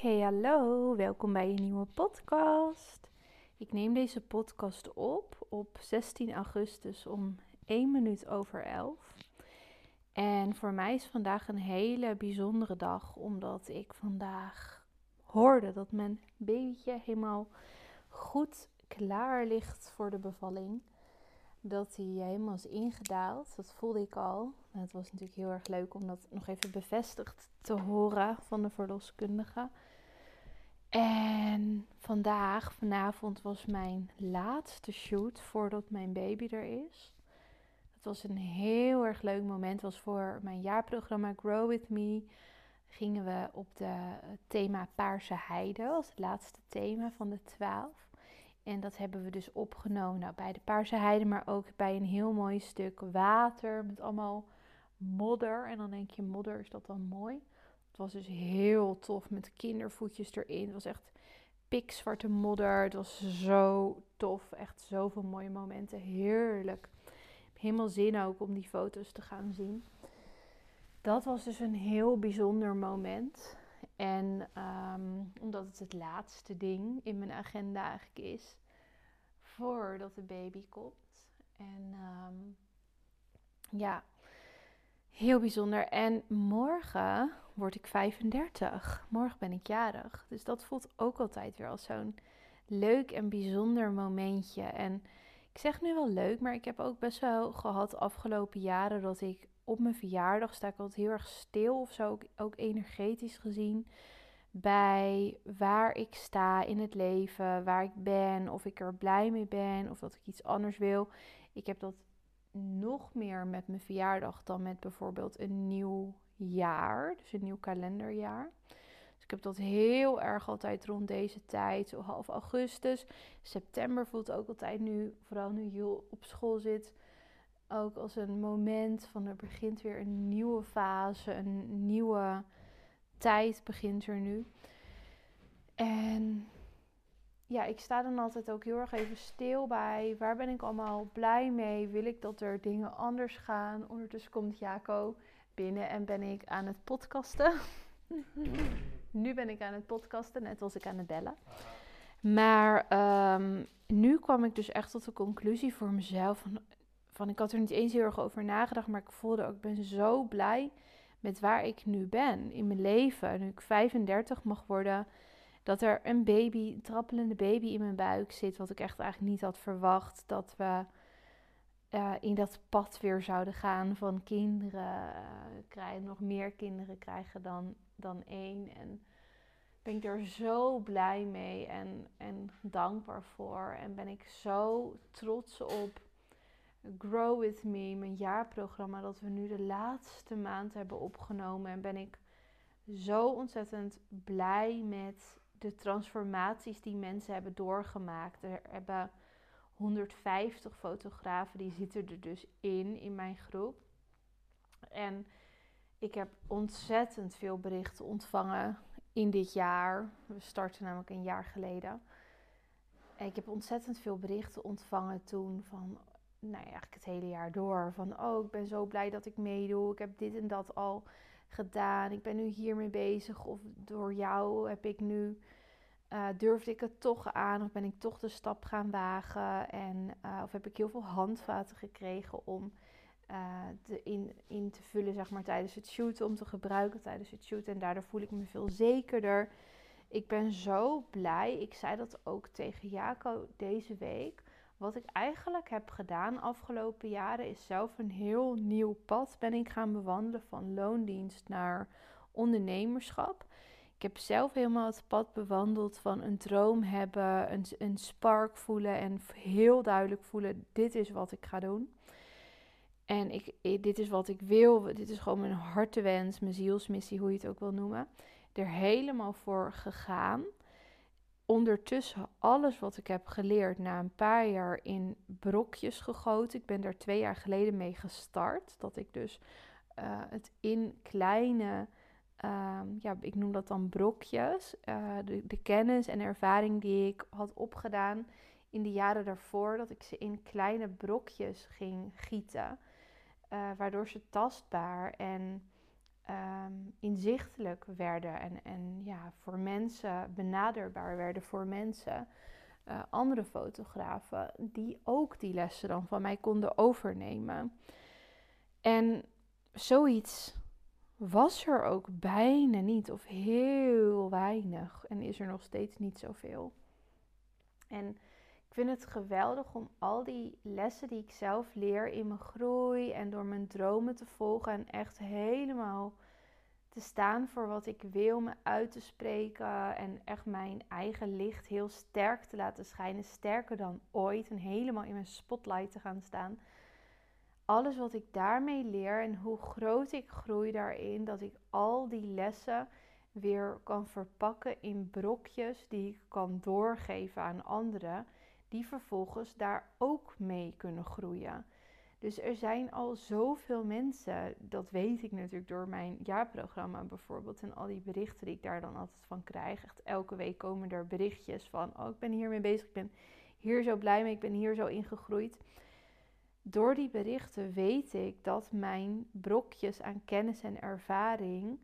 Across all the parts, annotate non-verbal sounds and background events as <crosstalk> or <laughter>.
Hey hallo, welkom bij een nieuwe podcast. Ik neem deze podcast op op 16 augustus om 1 minuut over 11. En voor mij is vandaag een hele bijzondere dag, omdat ik vandaag hoorde dat mijn babytje helemaal goed klaar ligt voor de bevalling. Dat hij helemaal is ingedaald. Dat voelde ik al. het was natuurlijk heel erg leuk om dat nog even bevestigd te horen van de verloskundige. En vandaag, vanavond, was mijn laatste shoot voordat mijn baby er is. Het was een heel erg leuk moment. Het was voor mijn jaarprogramma Grow With Me. Gingen we op de thema Paarse Heide als het laatste thema van de twaalf. En dat hebben we dus opgenomen nou, bij de Paarse Heide, maar ook bij een heel mooi stuk water met allemaal modder. En dan denk je, modder, is dat dan mooi? Het was dus heel tof met kindervoetjes erin. Het was echt pikzwarte modder. Het was zo tof. Echt zoveel mooie momenten. Heerlijk. Helemaal zin ook om die foto's te gaan zien. Dat was dus een heel bijzonder moment. En um, omdat het het laatste ding in mijn agenda eigenlijk is voordat de baby komt. En um, ja, heel bijzonder. En morgen word ik 35. Morgen ben ik jarig. Dus dat voelt ook altijd weer als zo'n leuk en bijzonder momentje. En ik zeg nu wel leuk, maar ik heb ook best wel gehad de afgelopen jaren dat ik op mijn verjaardag sta ik altijd heel erg stil of zo, ook, ook energetisch gezien. Bij waar ik sta in het leven, waar ik ben, of ik er blij mee ben, of dat ik iets anders wil. Ik heb dat nog meer met mijn verjaardag dan met bijvoorbeeld een nieuw jaar, dus een nieuw kalenderjaar. Dus ik heb dat heel erg altijd rond deze tijd, zo half augustus. September voelt ook altijd nu, vooral nu Jul op school zit, ook als een moment van er begint weer een nieuwe fase, een nieuwe tijd begint er nu. En ja, ik sta dan altijd ook heel erg even stil bij. Waar ben ik allemaal blij mee? Wil ik dat er dingen anders gaan? Ondertussen komt Jaco binnen en ben ik aan het podcasten. <laughs> nu ben ik aan het podcasten, net was ik aan het bellen. Maar um, nu kwam ik dus echt tot de conclusie voor mezelf. Van, van, ik had er niet eens heel erg over nagedacht, maar ik voelde ook, ik ben zo blij met waar ik nu ben in mijn leven. Nu ik 35 mag worden, dat er een baby, een trappelende baby in mijn buik zit, wat ik echt eigenlijk niet had verwacht. Dat we in dat pad weer zouden gaan van kinderen uh, krijgen, nog meer kinderen krijgen dan, dan één. En ben ik er zo blij mee en, en dankbaar voor. En ben ik zo trots op Grow With Me, mijn jaarprogramma, dat we nu de laatste maand hebben opgenomen. En ben ik zo ontzettend blij met de transformaties die mensen hebben doorgemaakt. Er hebben 150 fotografen, die zitten er dus in, in mijn groep. En ik heb ontzettend veel berichten ontvangen in dit jaar. We starten namelijk een jaar geleden. En ik heb ontzettend veel berichten ontvangen toen van nou ja, eigenlijk het hele jaar door. Van, oh, ik ben zo blij dat ik meedoe. Ik heb dit en dat al gedaan. Ik ben nu hiermee bezig. Of door jou heb ik nu, uh, durfde ik het toch aan? Of ben ik toch de stap gaan wagen? En, uh, of heb ik heel veel handvaten gekregen om uh, in, in te vullen, zeg maar, tijdens het shooten. Om te gebruiken tijdens het shooten. En daardoor voel ik me veel zekerder. Ik ben zo blij. Ik zei dat ook tegen Jaco deze week wat ik eigenlijk heb gedaan afgelopen jaren is zelf een heel nieuw pad ben ik gaan bewandelen van loondienst naar ondernemerschap. Ik heb zelf helemaal het pad bewandeld van een droom hebben, een, een spark voelen en heel duidelijk voelen: dit is wat ik ga doen. En ik, dit is wat ik wil. Dit is gewoon mijn hartewens, mijn zielsmissie, hoe je het ook wil noemen. Er helemaal voor gegaan ondertussen alles wat ik heb geleerd na een paar jaar in brokjes gegoten. Ik ben daar twee jaar geleden mee gestart. Dat ik dus uh, het in kleine, uh, ja, ik noem dat dan brokjes. Uh, de, de, kennis en ervaring die ik had opgedaan in de jaren daarvoor, dat ik ze in kleine brokjes ging gieten. Eh, waardoor ze tastbaar en ehm, inzichtelijk werden en, en ja, voor mensen benaderbaar werden voor mensen. Uh, andere fotografen die ook die lessen dan van mij konden overnemen. En zoiets was er ook bijna niet of heel weinig en is er nog steeds niet zoveel. En ik vind het geweldig om al die lessen die ik zelf leer in mijn groei en door mijn dromen te volgen en echt helemaal te staan voor wat ik wil, me uit te spreken en echt mijn eigen licht heel sterk te laten schijnen, sterker dan ooit en helemaal in mijn spotlight te gaan staan. Alles wat ik daarmee leer en hoe groot ik groei daarin, dat ik al die lessen weer kan verpakken in brokjes die ik kan doorgeven aan anderen, die vervolgens daar ook mee kunnen groeien. Dus er zijn al zoveel mensen, dat weet ik natuurlijk door mijn jaarprogramma bijvoorbeeld en al die berichten die ik daar dan altijd van krijg. Elke week komen er berichtjes van, oh ik ben hiermee bezig, ik ben hier zo blij mee, ik ben hier zo ingegroeid door die berichten weet ik dat mijn brokjes aan kennis en ervaring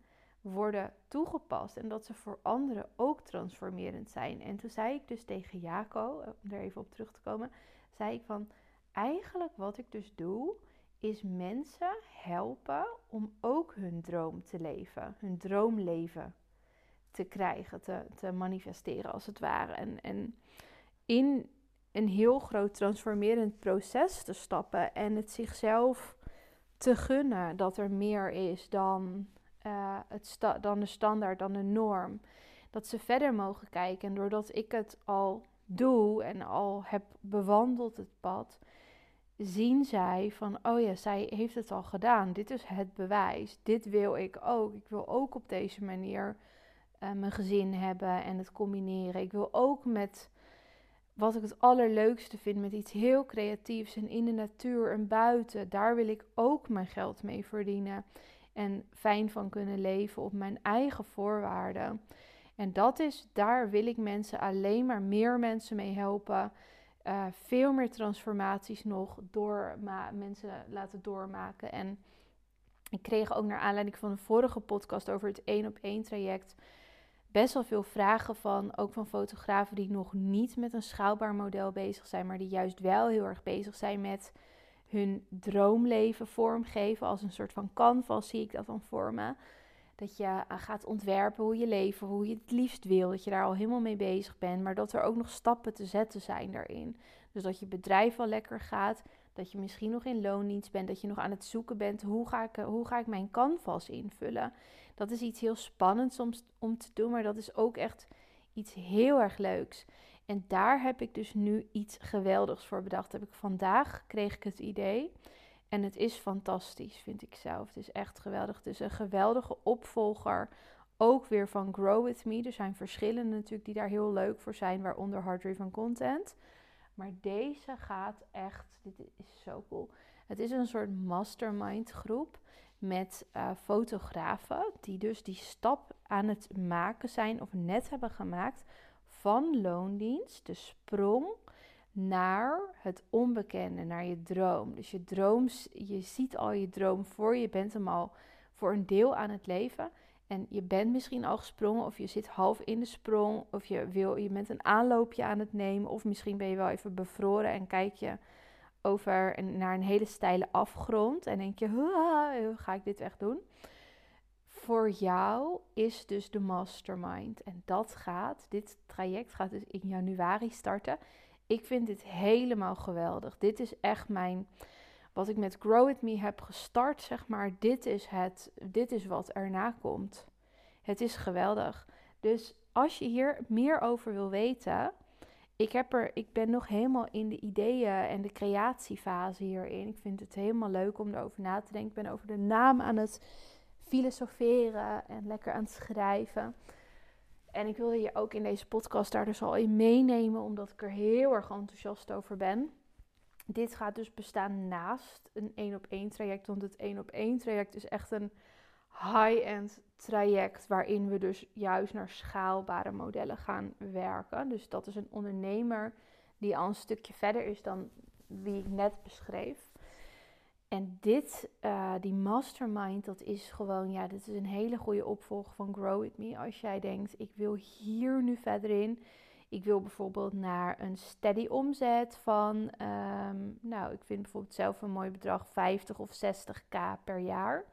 worden toegepast en dat ze voor anderen ook transformerend zijn. En toen zei ik dus tegen Jaco, om er even op terug te komen, zei ik van eigenlijk wat ik dus doe is mensen helpen om ook hun droom te leven, hun droomleven te krijgen, te, te manifesteren als het ware. En, en in een heel groot transformerend proces te stappen en het zichzelf te gunnen dat er meer is dan, uh, het dan de standaard, dan de norm. Dat ze verder mogen kijken. En doordat ik het al doe en al heb bewandeld het pad, zien zij van, oh ja, zij heeft het al gedaan. Dit is het bewijs. Dit wil ik ook. Ik wil ook op deze manier uh, mijn gezin hebben en het combineren. Ik wil ook met wat ik het allerleukste vind met iets heel creatiefs en in de natuur en buiten, daar wil ik ook mijn geld mee verdienen en fijn van kunnen leven op mijn eigen voorwaarden. En dat is, daar wil ik mensen alleen maar meer mensen mee helpen. Uh, veel meer transformaties nog door mensen laten doormaken. En ik kreeg ook naar aanleiding van de vorige podcast over het één op één traject best wel veel vragen van, ook van fotografen die nog niet met een schaalbaar model bezig zijn, maar die juist wel heel erg bezig zijn met hun droomleven vormgeven. Als een soort van canvas zie ik dat dan vormen. Dat je eh, gaat ontwerpen hoe je leven, hoe je het liefst wil. Dat je daar al helemaal mee bezig bent. Maar dat er ook nog stappen te zetten zijn daarin. Dus dat je bedrijf wel lekker gaat. Dat je misschien nog in loondienst bent. Dat je nog aan het zoeken bent. Hoe ga ik, hoe ga ik mijn canvas invullen? Dat is iets heel spannends om, om te doen, maar dat is ook echt iets heel erg leuks. En daar heb ik dus nu iets geweldigs voor bedacht. Heb ik vandaag kreeg ik het idee. En het is fantastisch, vind ik zelf. Het is echt geweldig. Het is een geweldige opvolger. Ook weer van Grow With Me. Er zijn verschillende natuurlijk die daar heel leuk voor zijn, waaronder Hard Driven Content. Maar deze gaat echt, dit is zo cool. Het is een soort mastermind groep met uh, fotografen die dus die stap aan het maken zijn of net hebben gemaakt van loondienst, de sprong naar het onbekende, naar je droom. Dus je droom, je ziet al je droom voor je, bent hem al voor een deel aan het leven. En je bent misschien al gesprongen, of je zit half in de sprong, of je, wil, je bent een aanloopje aan het nemen, of misschien ben je wel even bevroren en kijk je over naar een hele steile afgrond en denk je, ga ik dit echt doen? Voor jou is dus de mastermind. En dat gaat, dit traject gaat dus in januari starten. Ik vind dit helemaal geweldig. Dit is echt mijn, wat ik met Grow With Me heb gestart, zeg maar. Dit is het, dit is wat erna komt. Het is geweldig. Dus als je hier meer over wil weten, ik, heb er, ik ben nog helemaal in de ideeën en de creatiefase hierin. Ik vind het helemaal leuk om erover na te denken. Ik ben over de naam aan het filosoferen en lekker aan het schrijven. En ik wilde je ook in deze podcast daar dus al in meenemen, omdat ik er heel erg enthousiast over ben. Dit gaat dus bestaan naast een één op één traject, want het één op één traject is echt een high-end traject waarin we dus juist naar schaalbare modellen gaan werken. Dus dat is een ondernemer die al een stukje verder is dan wie ik net beschreef. En dit, uh, die mastermind, dat is gewoon, ja, dit is een hele goede opvolger van Grow With Me. Als jij denkt, ik wil hier nu verder in. Ik wil bijvoorbeeld naar een steady omzet van, um, nou, ik vind bijvoorbeeld zelf een mooi bedrag 50 of 60k per jaar.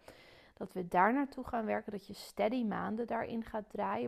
Dat we daar naartoe gaan werken, dat je steady maanden daarin gaat draaien.